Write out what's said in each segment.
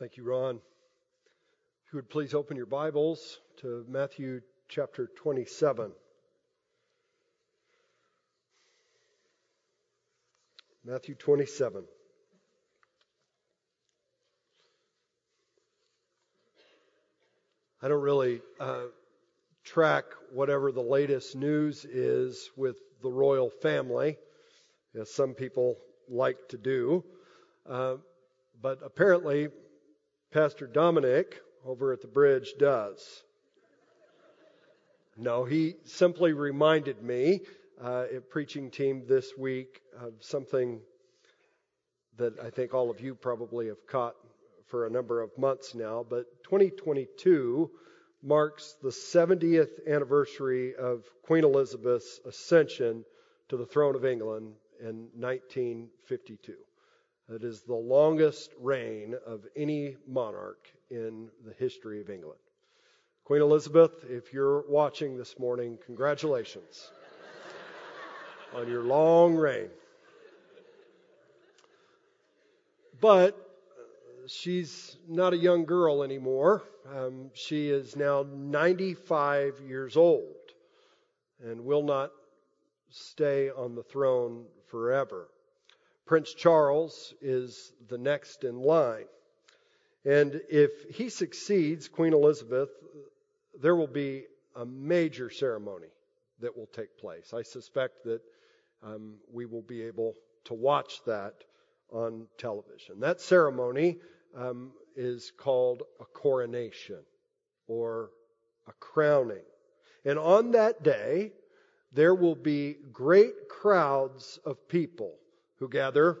Thank you, Ron. If you would please open your Bibles to Matthew chapter 27. Matthew 27. I don't really uh, track whatever the latest news is with the royal family, as some people like to do. Uh, but apparently, Pastor Dominic over at the bridge does. No, he simply reminded me uh, at preaching team this week of something that I think all of you probably have caught for a number of months now. But 2022 marks the 70th anniversary of Queen Elizabeth's ascension to the throne of England in 1952. It is the longest reign of any monarch in the history of England. Queen Elizabeth, if you're watching this morning, congratulations on your long reign. But uh, she's not a young girl anymore. Um, she is now 95 years old and will not stay on the throne forever. Prince Charles is the next in line. And if he succeeds Queen Elizabeth, there will be a major ceremony that will take place. I suspect that um, we will be able to watch that on television. That ceremony um, is called a coronation or a crowning. And on that day, there will be great crowds of people who gather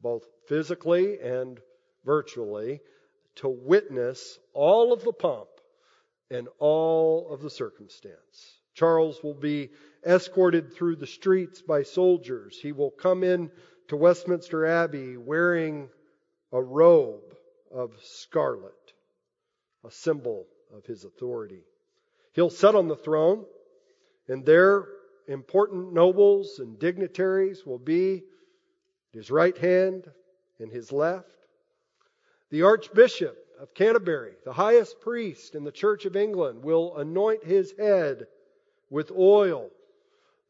both physically and virtually to witness all of the pomp and all of the circumstance. Charles will be escorted through the streets by soldiers. He will come in to Westminster Abbey wearing a robe of scarlet, a symbol of his authority. He'll sit on the throne, and there important nobles and dignitaries will be his right hand and his left. The Archbishop of Canterbury, the highest priest in the Church of England, will anoint his head with oil.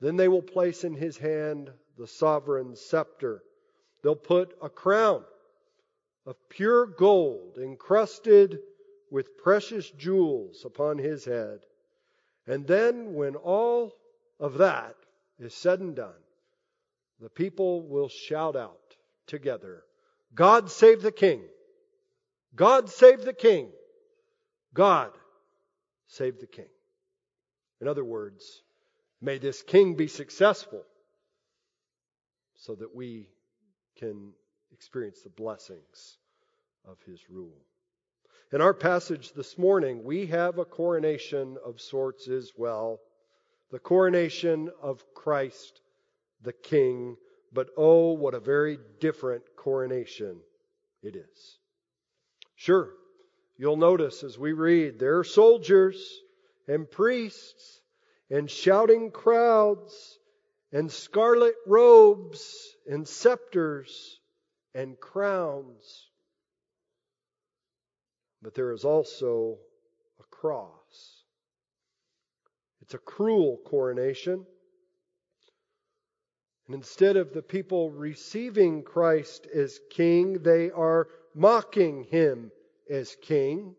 Then they will place in his hand the sovereign scepter. They'll put a crown of pure gold encrusted with precious jewels upon his head. And then, when all of that is said and done, the people will shout out together, God save the King! God save the King! God save the King. In other words, may this King be successful so that we can experience the blessings of his rule. In our passage this morning, we have a coronation of sorts as well. The coronation of Christ the king, but oh, what a very different coronation it is. Sure, you'll notice as we read, there are soldiers and priests and shouting crowds and scarlet robes and scepters and crowns. But there is also a cross. It's a cruel coronation. And instead of the people receiving Christ as king, they are mocking him as king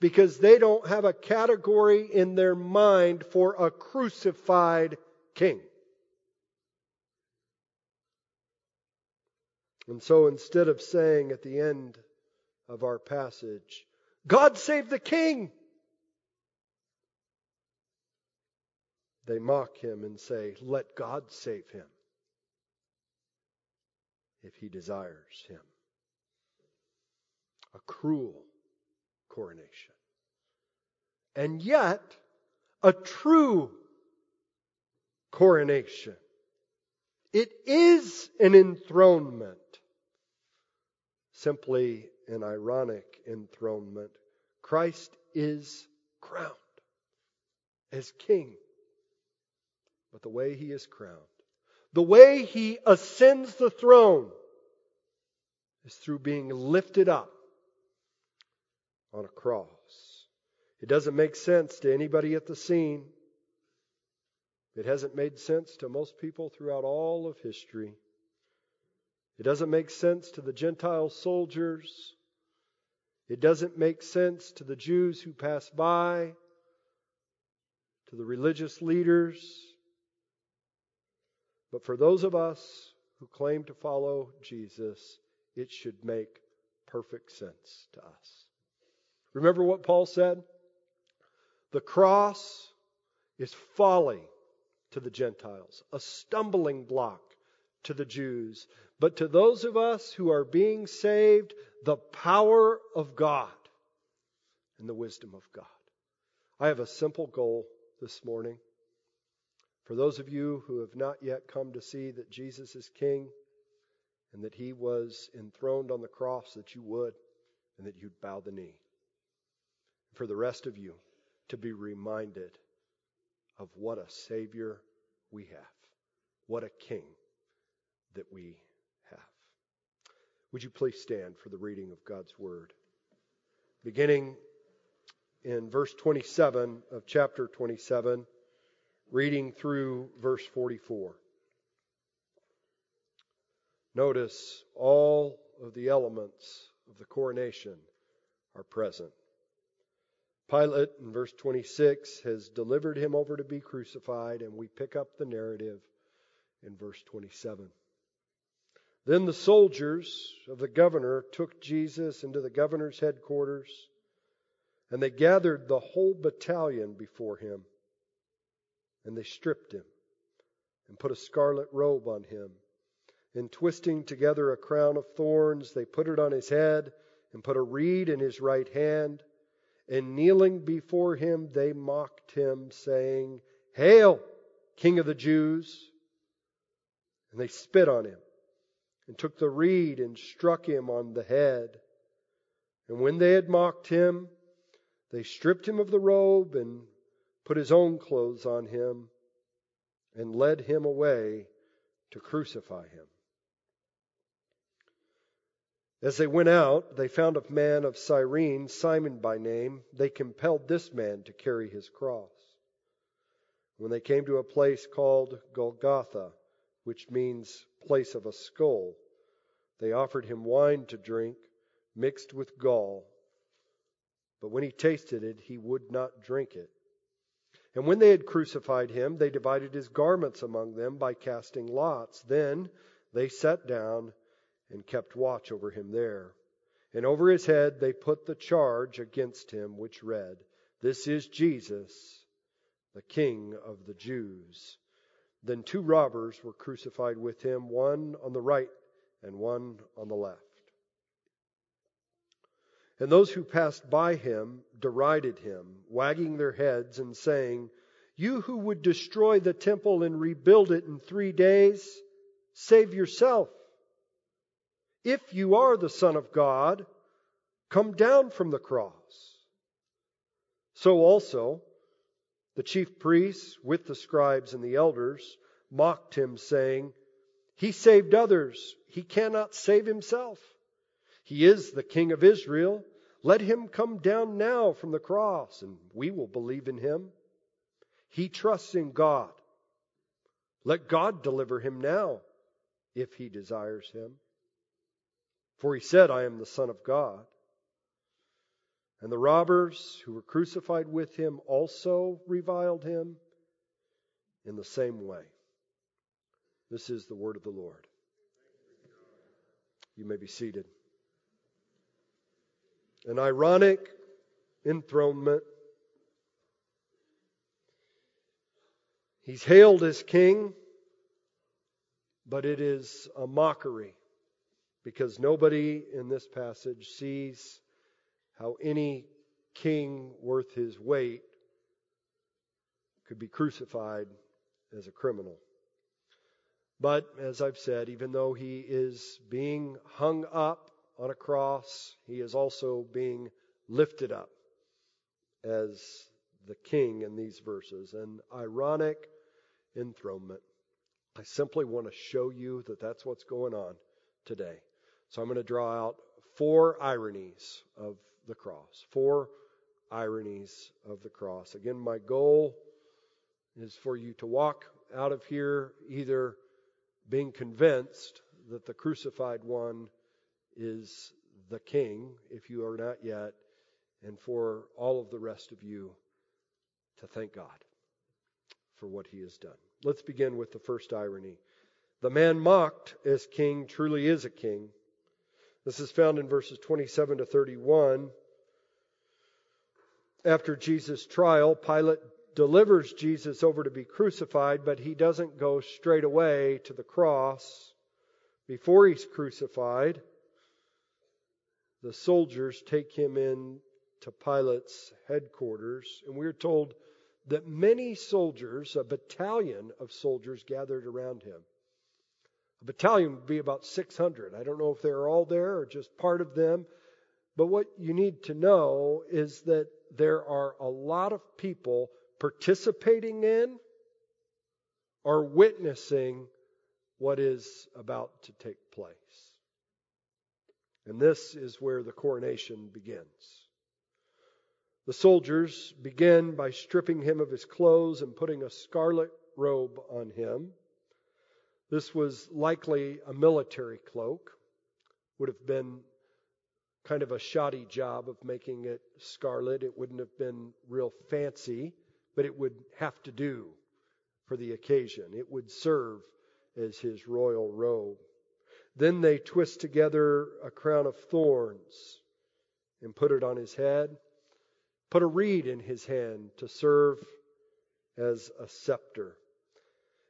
because they don't have a category in their mind for a crucified king. And so instead of saying at the end of our passage, God save the king, they mock him and say, Let God save him if he desires him. A cruel coronation. And yet, a true coronation. It is an enthronement, simply an ironic enthronement. Christ is crowned as king. But the way he is crowned the way he ascends the throne is through being lifted up on a cross. It doesn't make sense to anybody at the scene. It hasn't made sense to most people throughout all of history. It doesn't make sense to the Gentile soldiers. It doesn't make sense to the Jews who pass by, to the religious leaders. But for those of us who claim to follow Jesus, it should make perfect sense to us. Remember what Paul said? The cross is folly to the Gentiles, a stumbling block to the Jews, but to those of us who are being saved, the power of God and the wisdom of God. I have a simple goal this morning. For those of you who have not yet come to see that Jesus is King and that He was enthroned on the cross, that you would and that you'd bow the knee. For the rest of you, to be reminded of what a Savior we have, what a King that we have. Would you please stand for the reading of God's Word? Beginning in verse 27 of chapter 27, reading through verse 44. Notice all of the elements of the coronation are present. Pilate, in verse 26, has delivered him over to be crucified, and we pick up the narrative in verse 27. Then the soldiers of the governor took Jesus into the governor's headquarters, and they gathered the whole battalion before him. And they stripped him and put a scarlet robe on him. And twisting together a crown of thorns, they put it on his head and put a reed in his right hand. And kneeling before him, they mocked him, saying, Hail, King of the Jews! And they spit on him and took the reed and struck him on the head. And when they had mocked him, they stripped him of the robe and put his own clothes on him and led him away to crucify him. As they went out, they found a man of Cyrene, Simon by name. They compelled this man to carry his cross. When they came to a place called Golgotha, which means place of a skull. They offered him wine to drink, mixed with gall. But when he tasted it, he would not drink it. And when they had crucified him, they divided his garments among them by casting lots. Then they sat down and kept watch over him there. And over his head they put the charge against him, which read, This is Jesus, the King of the Jews. Then two robbers were crucified with him, one on the right and one on the left. And those who passed by him derided him, wagging their heads and saying, You who would destroy the temple and rebuild it in three days, save yourself. If you are the Son of God, come down from the cross. So also, the chief priests, with the scribes and the elders, mocked him, saying, He saved others, he cannot save himself. He is the King of Israel. Let him come down now from the cross, and we will believe in him. He trusts in God. Let God deliver him now, if he desires him. For he said, I am the Son of God. And the robbers who were crucified with him also reviled him in the same way. This is the word of the Lord. You may be seated. An ironic enthronement. He's hailed as king, but it is a mockery because nobody in this passage sees how any king worth his weight could be crucified as a criminal. But as I've said, even though he is being hung up on a cross, he is also being lifted up as the king in these verses. An ironic enthronement. I simply want to show you that that's what's going on today. So I'm going to draw out four ironies of the cross. Four ironies of the cross. Again, my goal is for you to walk out of here either being convinced that the crucified one is the king, if you are not yet, and for all of the rest of you to thank God for what he has done. Let's begin with the first irony. The man mocked as king truly is a king. This is found in verses 27 to 31. After Jesus' trial, Pilate delivers Jesus over to be crucified, but he doesn't go straight away to the cross. Before he's crucified, the soldiers take him in to Pilate's headquarters, and we're told that many soldiers, a battalion of soldiers, gathered around him. A battalion would be about 600. I don't know if they're all there or just part of them. But what you need to know is that there are a lot of people participating in or witnessing what is about to take place. And this is where the coronation begins. The soldiers begin by stripping him of his clothes and putting a scarlet robe on him. This was likely a military cloak, would have been kind of a shoddy job of making it scarlet. It wouldn't have been real fancy, but it would have to do for the occasion. It would serve as his royal robe. Then they twist together a crown of thorns and put it on his head, put a reed in his hand to serve as a scepter.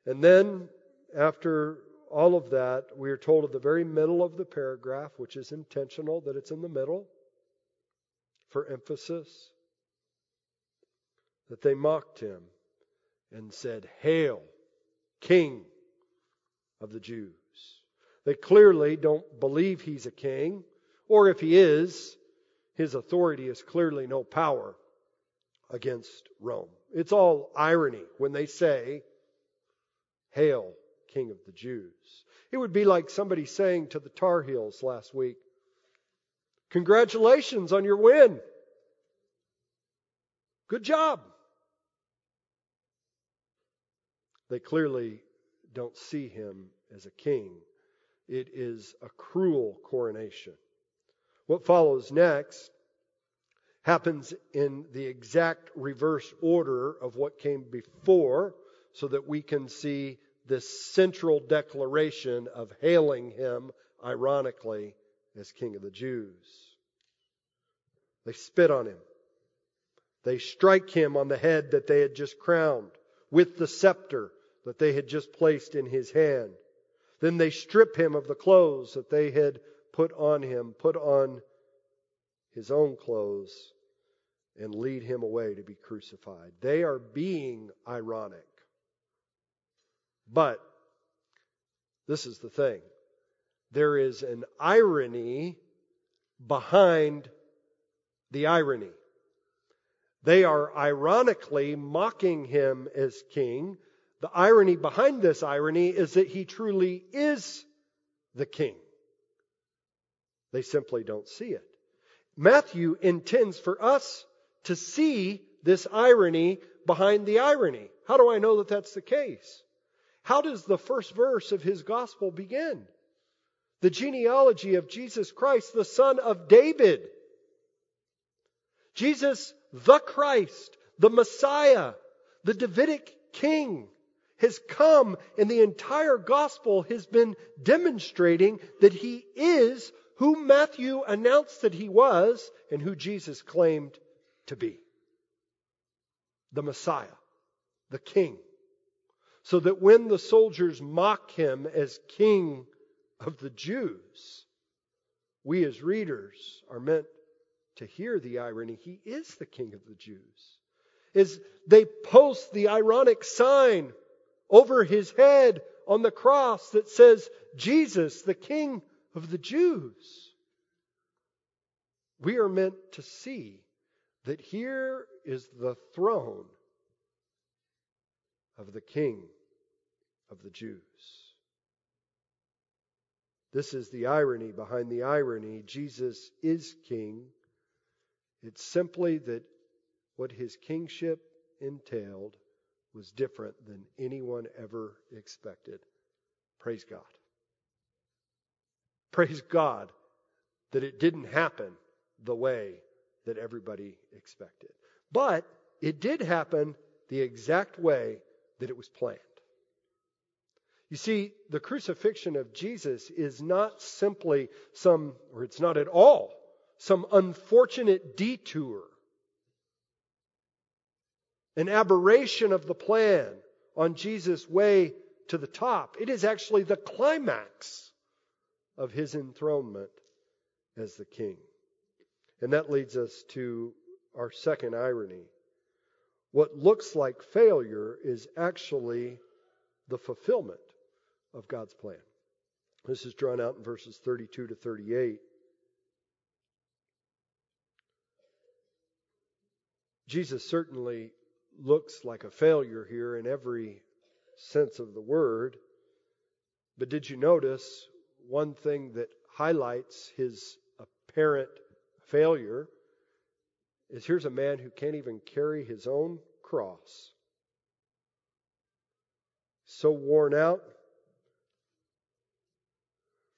And then, after all of that, we are told at the very middle of the paragraph, which is intentional that it's in the middle for emphasis, that they mocked him and said, Hail, King of the Jews. They clearly don't believe he's a king, or if he is, his authority is clearly no power against Rome. It's all irony when they say, Hail, King of the Jews. It would be like somebody saying to the Tar Heels last week, Congratulations on your win. Good job. They clearly don't see him as a king. It is a cruel coronation. What follows next happens in the exact reverse order of what came before so that we can see this central declaration of hailing him, ironically, as King of the Jews. They spit on him. They strike him on the head that they had just crowned with the scepter that they had just placed in his hand. Then they strip him of the clothes that they had put on him, put on his own clothes, and lead him away to be crucified. They are being ironic. But this is the thing there is an irony behind the irony. They are ironically mocking him as king. The irony behind this irony is that he truly is the king. They simply don't see it. Matthew intends for us to see this irony behind the irony. How do I know that that's the case? How does the first verse of his gospel begin? The genealogy of Jesus Christ, the son of David. Jesus, the Christ, the Messiah, the Davidic king, has come and the entire gospel has been demonstrating that he is who Matthew announced that he was and who Jesus claimed to be. The Messiah, the king so that when the soldiers mock him as king of the Jews, we as readers are meant to hear the irony. He is the king of the Jews. As they post the ironic sign over his head on the cross that says, Jesus, the king of the Jews. We are meant to see that here is the throne of the King of the Jews. This is the irony behind the irony. Jesus is King. It's simply that what his kingship entailed was different than anyone ever expected. Praise God. Praise God that it didn't happen the way that everybody expected. But it did happen the exact way that it was planned. You see, the crucifixion of Jesus is not simply some, or it's not at all, some unfortunate detour, an aberration of the plan on Jesus' way to the top. It is actually the climax of his enthronement as the king. And that leads us to our second irony. What looks like failure is actually the fulfillment of God's plan. This is drawn out in verses 32 to 38. Jesus certainly looks like a failure here in every sense of the word. But did you notice one thing that highlights his apparent failure is here's a man who can't even carry his own cross. So worn out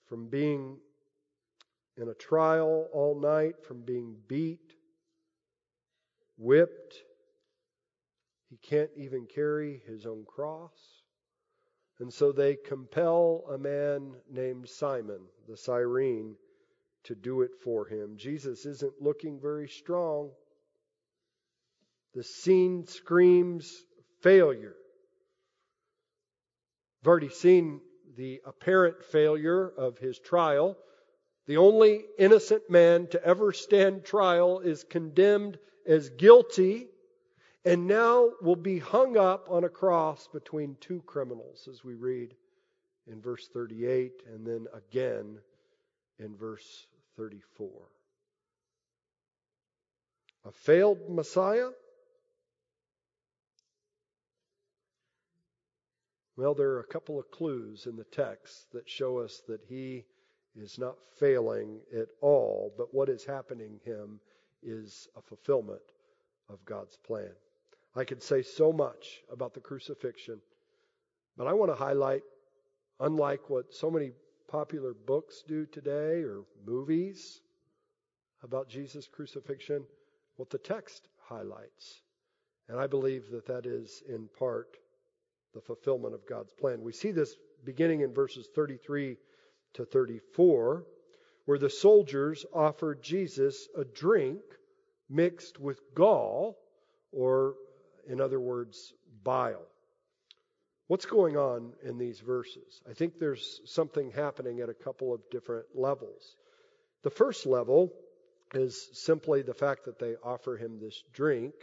from being in a trial all night, from being beat, whipped. He can't even carry his own cross. And so they compel a man named Simon, the Cyrene, to do it for him. Jesus isn't looking very strong. The scene screams failure. I've already seen the apparent failure of his trial. The only innocent man to ever stand trial is condemned as guilty and now will be hung up on a cross between two criminals, as we read in verse 38 and then again in verse 34. A failed Messiah? Well, there are a couple of clues in the text that show us that he is not failing at all, but what is happening him is a fulfillment of God's plan. I could say so much about the crucifixion, but I want to highlight, unlike what so many popular books do today or movies about Jesus' crucifixion, what the text highlights. And I believe that that is in part the fulfillment of God's plan. We see this beginning in verses 33 to 34, where the soldiers offered Jesus a drink mixed with gall, or in other words, bile. What's going on in these verses? I think there's something happening at a couple of different levels. The first level is simply the fact that they offer him this drink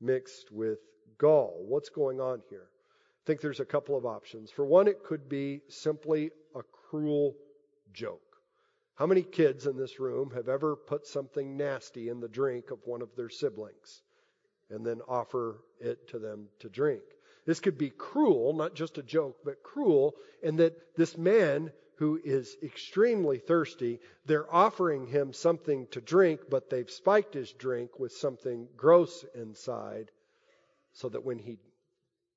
mixed with gall. What's going on here? I think there's a couple of options. For one, it could be simply a cruel joke. How many kids in this room have ever put something nasty in the drink of one of their siblings and then offer it to them to drink? This could be cruel, not just a joke, but cruel, in that this man who is extremely thirsty, they're offering him something to drink, but they've spiked his drink with something gross inside so that when he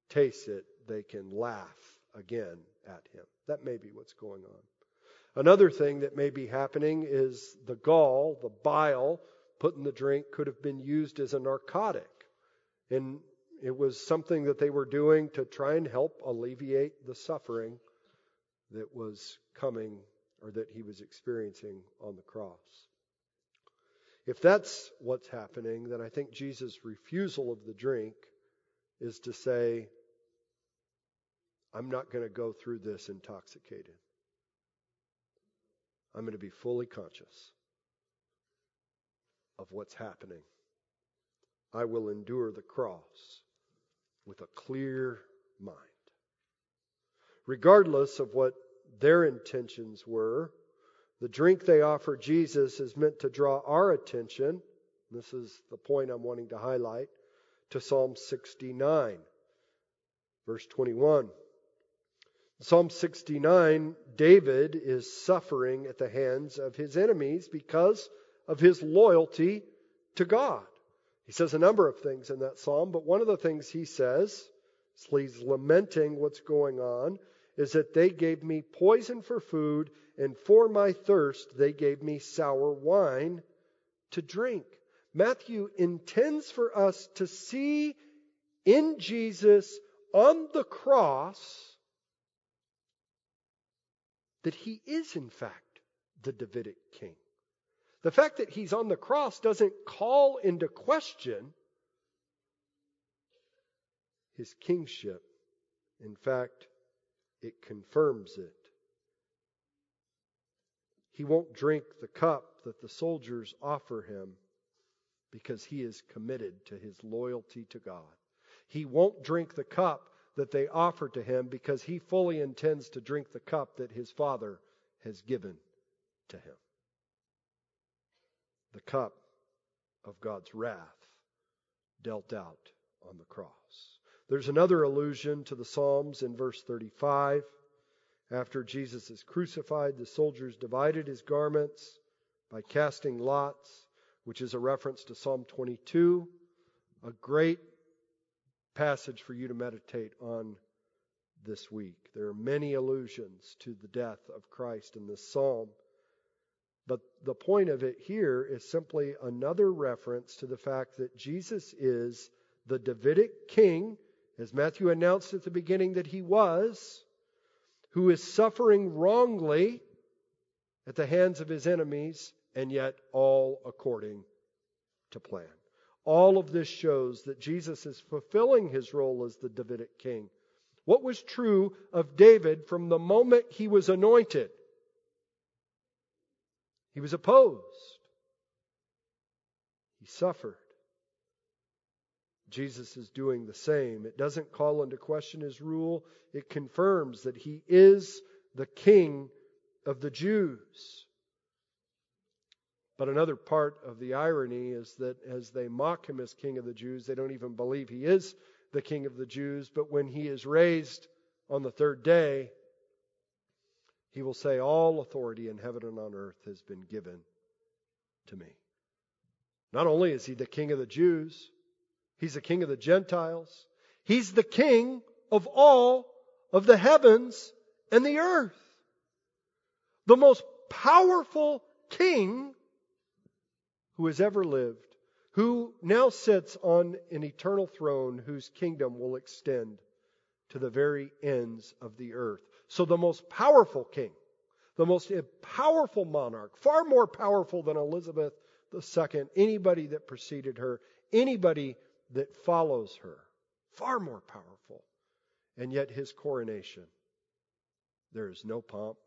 tastes it, they can laugh again at him. That may be what's going on. Another thing that may be happening is the gall, the bile put in the drink, could have been used as a narcotic. And it was something that they were doing to try and help alleviate the suffering that was coming or that he was experiencing on the cross. If that's what's happening, then I think Jesus' refusal of the drink is to say, I'm not going to go through this intoxicated. I'm going to be fully conscious of what's happening. I will endure the cross with a clear mind. Regardless of what their intentions were, the drink they offer Jesus is meant to draw our attention. This is the point I'm wanting to highlight to Psalm 69, verse 21. Psalm 69, David is suffering at the hands of his enemies because of his loyalty to God. He says a number of things in that psalm, but one of the things he says, he's lamenting what's going on, is that they gave me poison for food, and for my thirst they gave me sour wine to drink. Matthew intends for us to see in Jesus on the cross that he is, in fact, the Davidic king. The fact that he's on the cross doesn't call into question his kingship. In fact, it confirms it. He won't drink the cup that the soldiers offer him because he is committed to his loyalty to God. He won't drink the cup that they offer to him because he fully intends to drink the cup that his Father has given to him the cup of God's wrath dealt out on the cross. There's another allusion to the Psalms in verse 35. After Jesus is crucified, the soldiers divided his garments by casting lots, which is a reference to Psalm 22, a great passage for you to meditate on this week. There are many allusions to the death of Christ in this psalm. But the point of it here is simply another reference to the fact that Jesus is the Davidic king, as Matthew announced at the beginning that he was, who is suffering wrongly at the hands of his enemies, and yet all according to plan. All of this shows that Jesus is fulfilling his role as the Davidic king. What was true of David from the moment he was anointed? He was opposed. He suffered. Jesus is doing the same. It doesn't call into question his rule, it confirms that he is the king of the Jews. But another part of the irony is that as they mock him as king of the Jews, they don't even believe he is the king of the Jews. But when he is raised on the third day, he will say, All authority in heaven and on earth has been given to me. Not only is he the king of the Jews, he's the king of the Gentiles, he's the king of all of the heavens and the earth. The most powerful king who has ever lived, who now sits on an eternal throne whose kingdom will extend to the very ends of the earth. So the most powerful king, the most powerful monarch, far more powerful than Elizabeth II, anybody that preceded her, anybody that follows her, far more powerful. And yet his coronation, there is no pomp,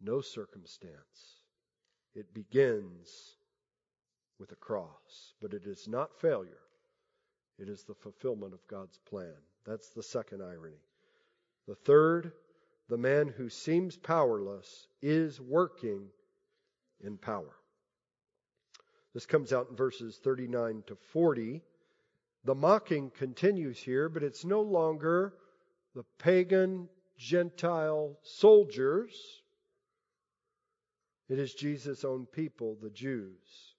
no circumstance. It begins with a cross, but it is not failure. It is the fulfillment of God's plan. That's the second irony. The third, the man who seems powerless is working in power. This comes out in verses 39 to 40. The mocking continues here, but it's no longer the pagan Gentile soldiers. It is Jesus' own people, the Jews.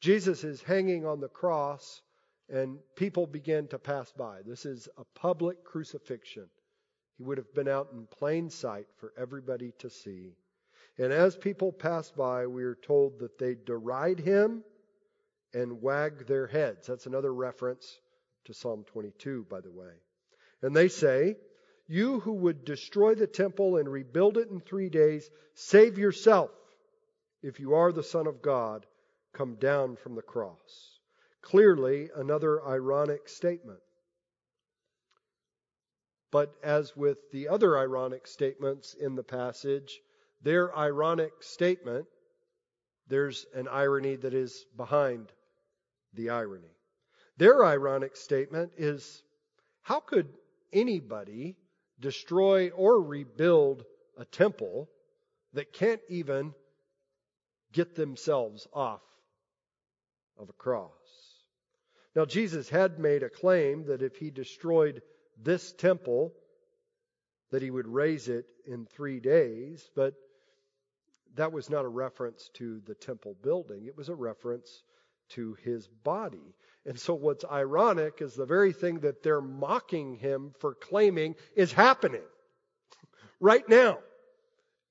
Jesus is hanging on the cross, and people begin to pass by. This is a public crucifixion. He would have been out in plain sight for everybody to see. And as people pass by, we are told that they deride him and wag their heads. That's another reference to Psalm 22, by the way. And they say, You who would destroy the temple and rebuild it in three days, save yourself. If you are the Son of God, come down from the cross. Clearly, another ironic statement. But as with the other ironic statements in the passage, their ironic statement, there's an irony that is behind the irony. Their ironic statement is how could anybody destroy or rebuild a temple that can't even get themselves off of a cross? Now, Jesus had made a claim that if he destroyed this temple, that he would raise it in three days, but that was not a reference to the temple building. It was a reference to his body. And so, what's ironic is the very thing that they're mocking him for claiming is happening right now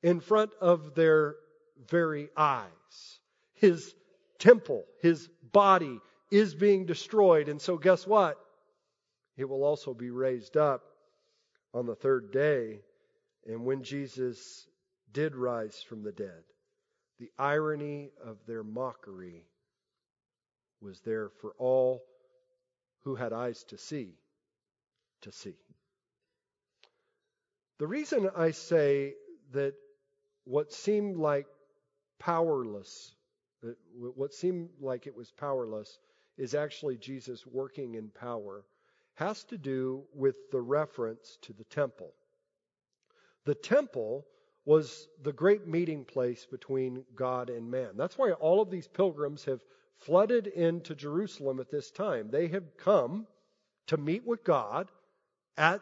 in front of their very eyes. His temple, his body is being destroyed. And so, guess what? It will also be raised up on the third day. And when Jesus did rise from the dead, the irony of their mockery was there for all who had eyes to see to see. The reason I say that what seemed like powerless, what seemed like it was powerless, is actually Jesus working in power, has to do with the reference to the temple. The temple was the great meeting place between God and man. That's why all of these pilgrims have flooded into Jerusalem at this time. They have come to meet with God at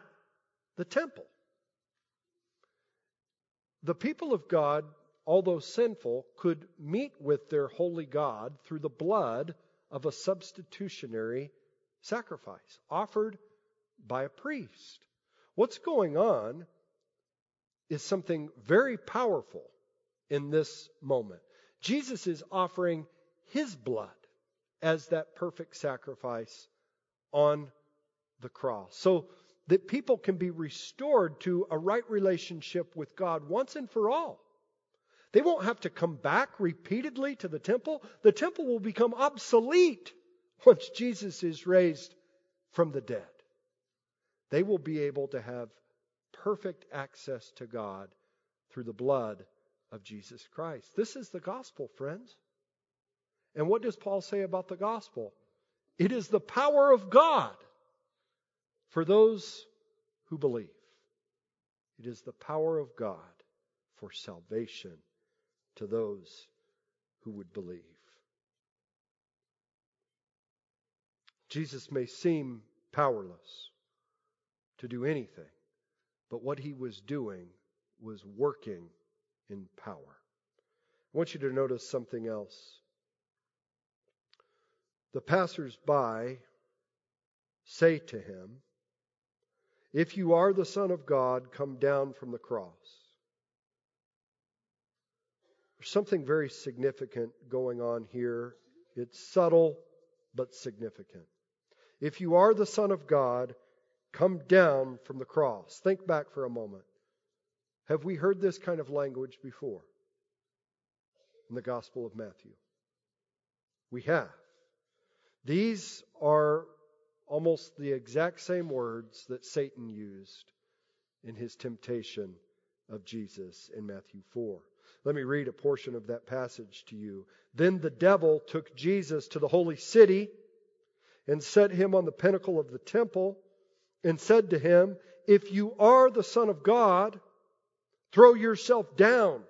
the temple. The people of God, although sinful, could meet with their holy God through the blood of a substitutionary sacrifice offered by a priest. What's going on is something very powerful in this moment. Jesus is offering his blood as that perfect sacrifice on the cross. So that people can be restored to a right relationship with God once and for all. They won't have to come back repeatedly to the temple. The temple will become obsolete once Jesus is raised from the dead. They will be able to have perfect access to God through the blood of Jesus Christ. This is the gospel, friends. And what does Paul say about the gospel? It is the power of God for those who believe. It is the power of God for salvation to those who would believe. Jesus may seem powerless to do anything, but what he was doing was working in power. I want you to notice something else. The passers-by say to him, If you are the Son of God, come down from the cross. There's something very significant going on here. It's subtle but significant. If you are the Son of God, come down from the cross. Think back for a moment. Have we heard this kind of language before in the Gospel of Matthew? We have. These are almost the exact same words that Satan used in his temptation of Jesus in Matthew 4. Let me read a portion of that passage to you. Then the devil took Jesus to the holy city and set him on the pinnacle of the temple and said to him, If you are the Son of God, throw yourself down.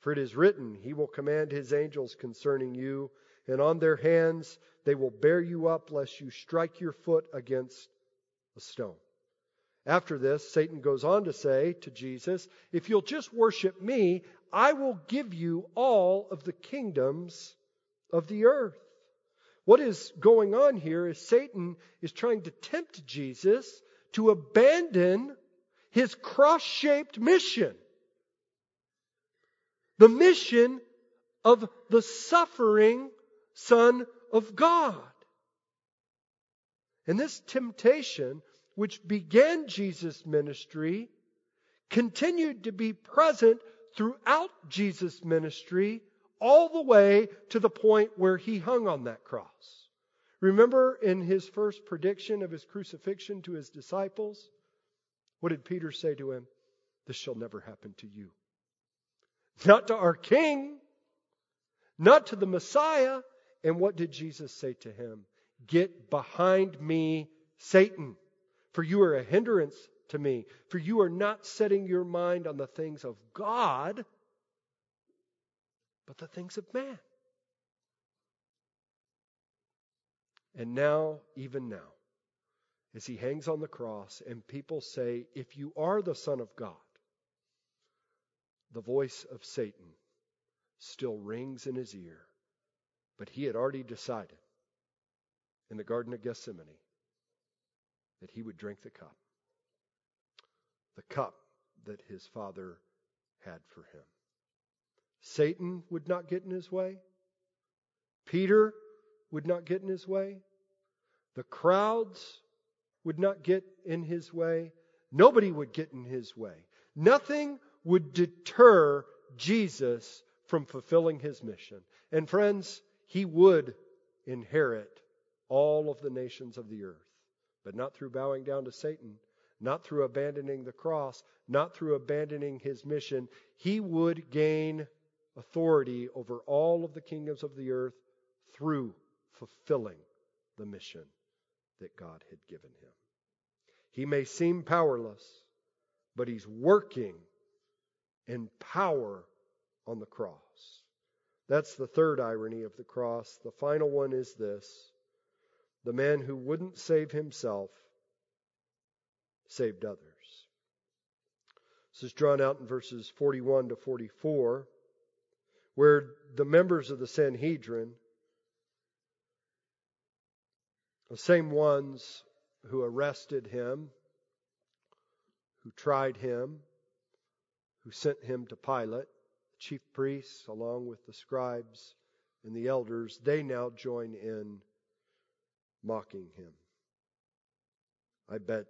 For it is written, He will command His angels concerning you, and on their hands they will bear you up, lest you strike your foot against a stone. After this, Satan goes on to say to Jesus, If you'll just worship me, I will give you all of the kingdoms of the earth. What is going on here is Satan is trying to tempt Jesus to abandon his cross shaped mission. The mission of the suffering Son of God. And this temptation, which began Jesus' ministry, continued to be present throughout Jesus' ministry all the way to the point where he hung on that cross. Remember in his first prediction of his crucifixion to his disciples? What did Peter say to him? This shall never happen to you. Not to our King, not to the Messiah. And what did Jesus say to him? Get behind me, Satan, for you are a hindrance to me, for you are not setting your mind on the things of God but the things of man. And now, even now, as he hangs on the cross and people say, If you are the Son of God, the voice of Satan still rings in his ear But he had already decided in the Garden of Gethsemane that he would drink the cup. The cup that his Father had for him. Satan would not get in his way. Peter would not get in his way. The crowds would not get in his way. Nobody would get in his way. Nothing would deter Jesus from fulfilling his mission. And friends, he would inherit all of the nations of the earth, but not through bowing down to Satan, not through abandoning the cross, not through abandoning his mission. He would gain authority over all of the kingdoms of the earth through fulfilling the mission that God had given him. He may seem powerless, but he's working in power on the cross. That's the third irony of the cross. The final one is this the man who wouldn't save himself saved others. This is drawn out in verses 41 to 44, where the members of the Sanhedrin, the same ones who arrested him, who tried him, who sent him to Pilate, the chief priests, along with the scribes and the elders, they now join in mocking him. I bet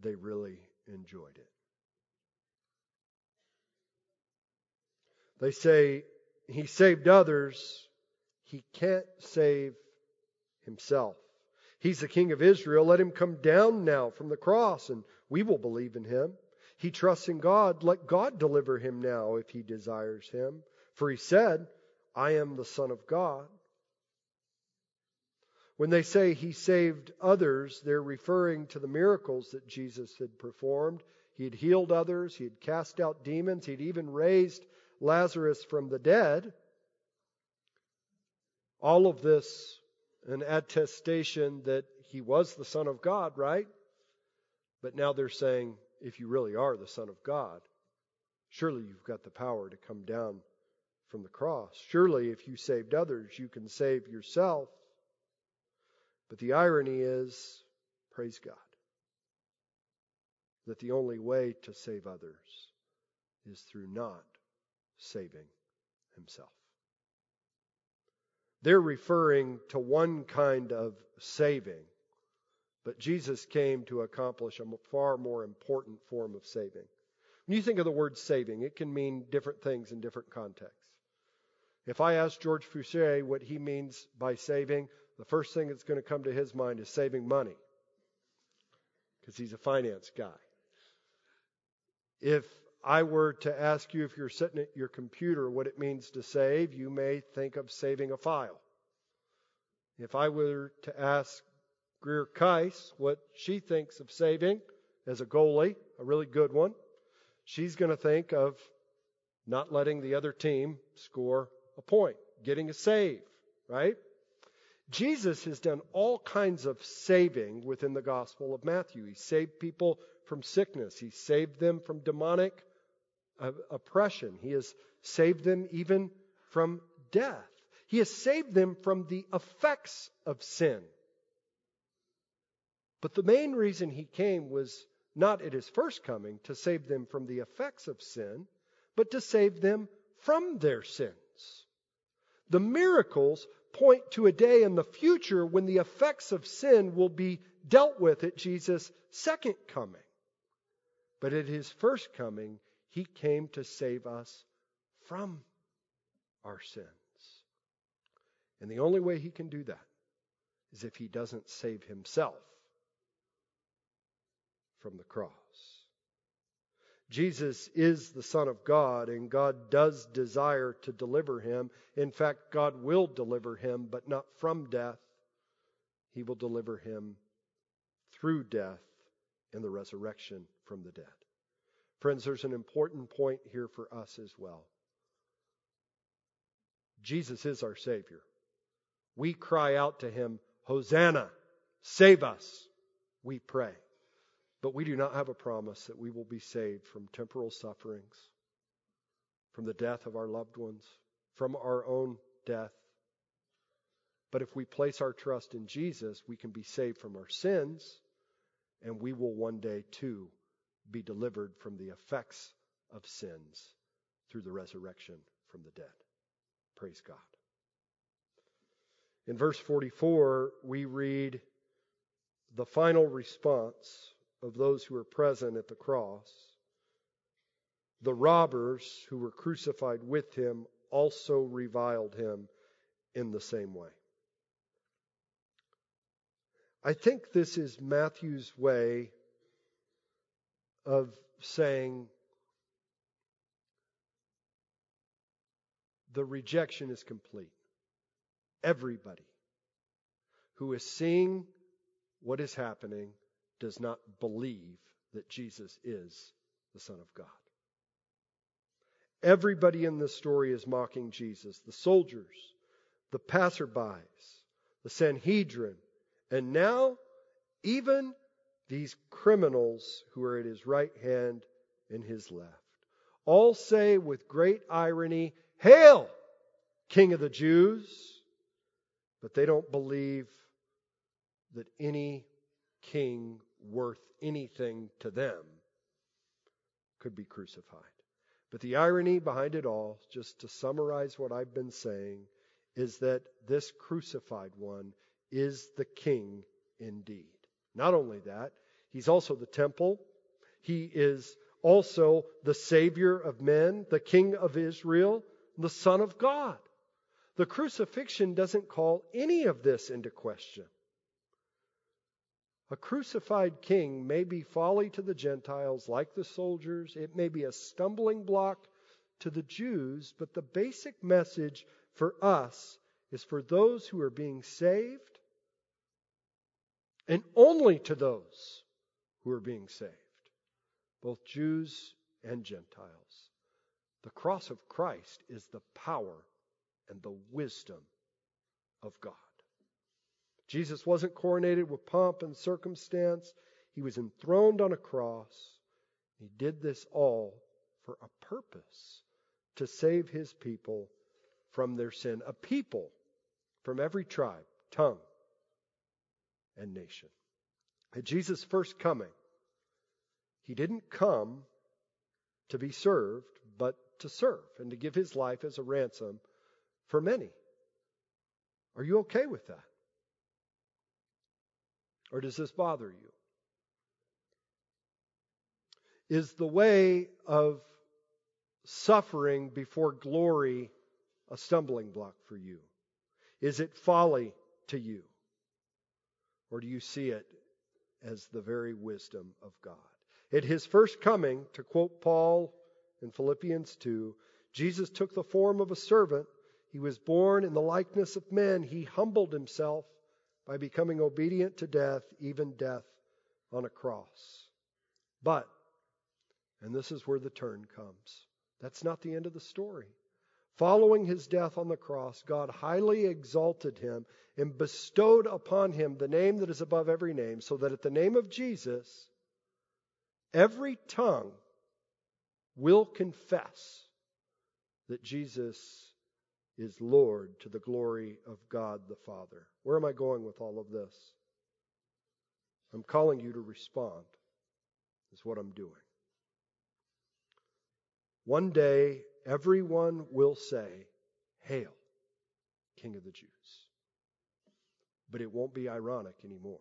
they really enjoyed it. They say, He saved others, He can't save Himself. He's the King of Israel. Let Him come down now from the cross, and we will believe in Him. He trusts in God. Let God deliver Him now if He desires Him. For He said, I am the Son of God. When they say he saved others, they're referring to the miracles that Jesus had performed. He had healed others, he had cast out demons, he'd even raised Lazarus from the dead. All of this an attestation that he was the Son of God, right? But now they're saying, if you really are the Son of God, surely you've got the power to come down from the cross. Surely, if you saved others, you can save yourself. But the irony is, praise God, that the only way to save others is through not saving himself. They're referring to one kind of saving, but Jesus came to accomplish a far more important form of saving. When you think of the word saving, it can mean different things in different contexts. If I ask George Fouché what he means by saving, the first thing that's going to come to his mind is saving money because he's a finance guy. If I were to ask you if you're sitting at your computer what it means to save, you may think of saving a file. If I were to ask Greer Keiss what she thinks of saving as a goalie, a really good one, she's going to think of not letting the other team score a point, getting a save, right? Jesus has done all kinds of saving within the Gospel of Matthew. He saved people from sickness, He saved them from demonic oppression, He has saved them even from death. He has saved them from the effects of sin. But the main reason He came was not at His first coming to save them from the effects of sin, but to save them from their sins. The miracles point to a day in the future when the effects of sin will be dealt with at Jesus' second coming. But at his first coming, he came to save us from our sins. And the only way he can do that is if he doesn't save himself from the cross. Jesus is the Son of God, and God does desire to deliver him. In fact, God will deliver him, but not from death. He will deliver him through death and the resurrection from the dead. Friends, there's an important point here for us as well. Jesus is our Savior. We cry out to him, Hosanna, save us, we pray. But we do not have a promise that we will be saved from temporal sufferings, from the death of our loved ones, from our own death. But if we place our trust in Jesus, we can be saved from our sins, and we will one day too be delivered from the effects of sins through the resurrection from the dead. Praise God. In verse 44, we read the final response of those who were present at the cross. The robbers who were crucified with him also reviled him in the same way. I think this is Matthew's way of saying the rejection is complete. Everybody who is seeing what is happening does not believe that Jesus is the Son of God. Everybody in this story is mocking Jesus the soldiers, the passerbys, the Sanhedrin, and now even these criminals who are at his right hand and his left. All say with great irony, Hail, King of the Jews! But they don't believe that any king worth anything to them could be crucified. But the irony behind it all, just to summarize what I've been saying, is that this crucified one is the king indeed. Not only that, he's also the temple. He is also the Savior of men, the King of Israel, the Son of God. The crucifixion doesn't call any of this into question. A crucified king may be folly to the Gentiles, like the soldiers. It may be a stumbling block to the Jews, but the basic message for us is for those who are being saved and only to those who are being saved, both Jews and Gentiles. The cross of Christ is the power and the wisdom of God. Jesus wasn't coronated with pomp and circumstance. He was enthroned on a cross. He did this all for a purpose to save his people from their sin. A people from every tribe, tongue, and nation. At Jesus' first coming, he didn't come to be served, but to serve and to give his life as a ransom for many. Are you okay with that? Or does this bother you? Is the way of suffering before glory a stumbling block for you? Is it folly to you? Or do you see it as the very wisdom of God? At his first coming, to quote Paul in Philippians 2, Jesus took the form of a servant. He was born in the likeness of men. He humbled himself by becoming obedient to death, even death on a cross. But, and this is where the turn comes, that's not the end of the story. Following his death on the cross, God highly exalted him and bestowed upon him the name that is above every name, so that at the name of Jesus, every tongue will confess that Jesus is Lord to the glory of God the Father. Where am I going with all of this? I'm calling you to respond, is what I'm doing. One day, everyone will say, Hail, King of the Jews. But it won't be ironic anymore.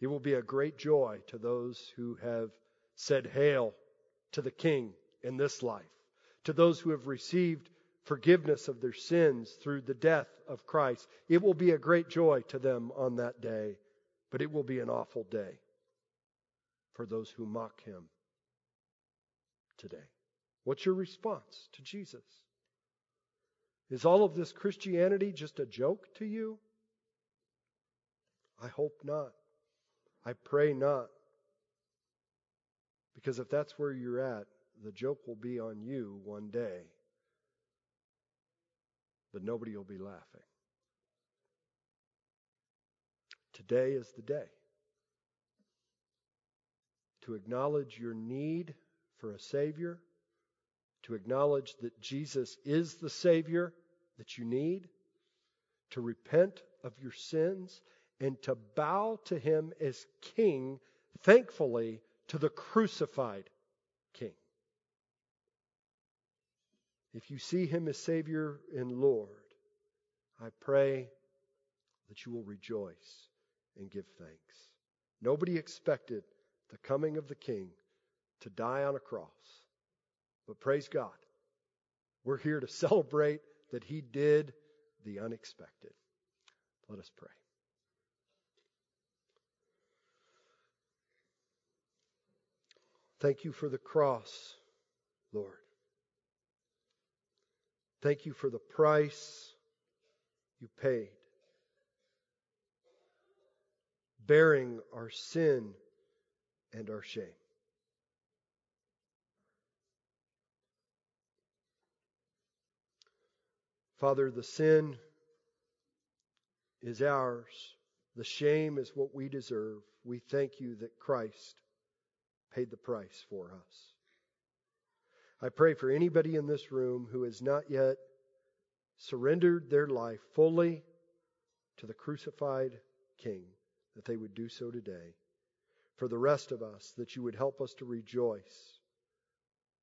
It will be a great joy to those who have said, Hail to the King in this life to those who have received forgiveness of their sins through the death of Christ. It will be a great joy to them on that day, but it will be an awful day for those who mock him today. What's your response to Jesus? Is all of this Christianity just a joke to you? I hope not. I pray not. Because if that's where you're at, the joke will be on you one day, but nobody will be laughing. Today is the day to acknowledge your need for a Savior, to acknowledge that Jesus is the Savior that you need, to repent of your sins and to bow to him as king, thankfully, to the crucified king. If you see him as Savior and Lord, I pray that you will rejoice and give thanks. Nobody expected the coming of the King to die on a cross. But praise God, we're here to celebrate that he did the unexpected. Let us pray. Thank you for the cross, Lord. Thank you for the price you paid, bearing our sin and our shame. Father, the sin is ours. The shame is what we deserve. We thank you that Christ paid the price for us. I pray for anybody in this room who has not yet surrendered their life fully to the crucified King, that they would do so today. For the rest of us, that you would help us to rejoice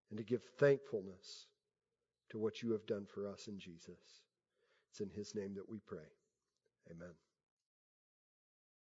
and to give thankfulness to what you have done for us in Jesus. It's in his name that we pray. Amen.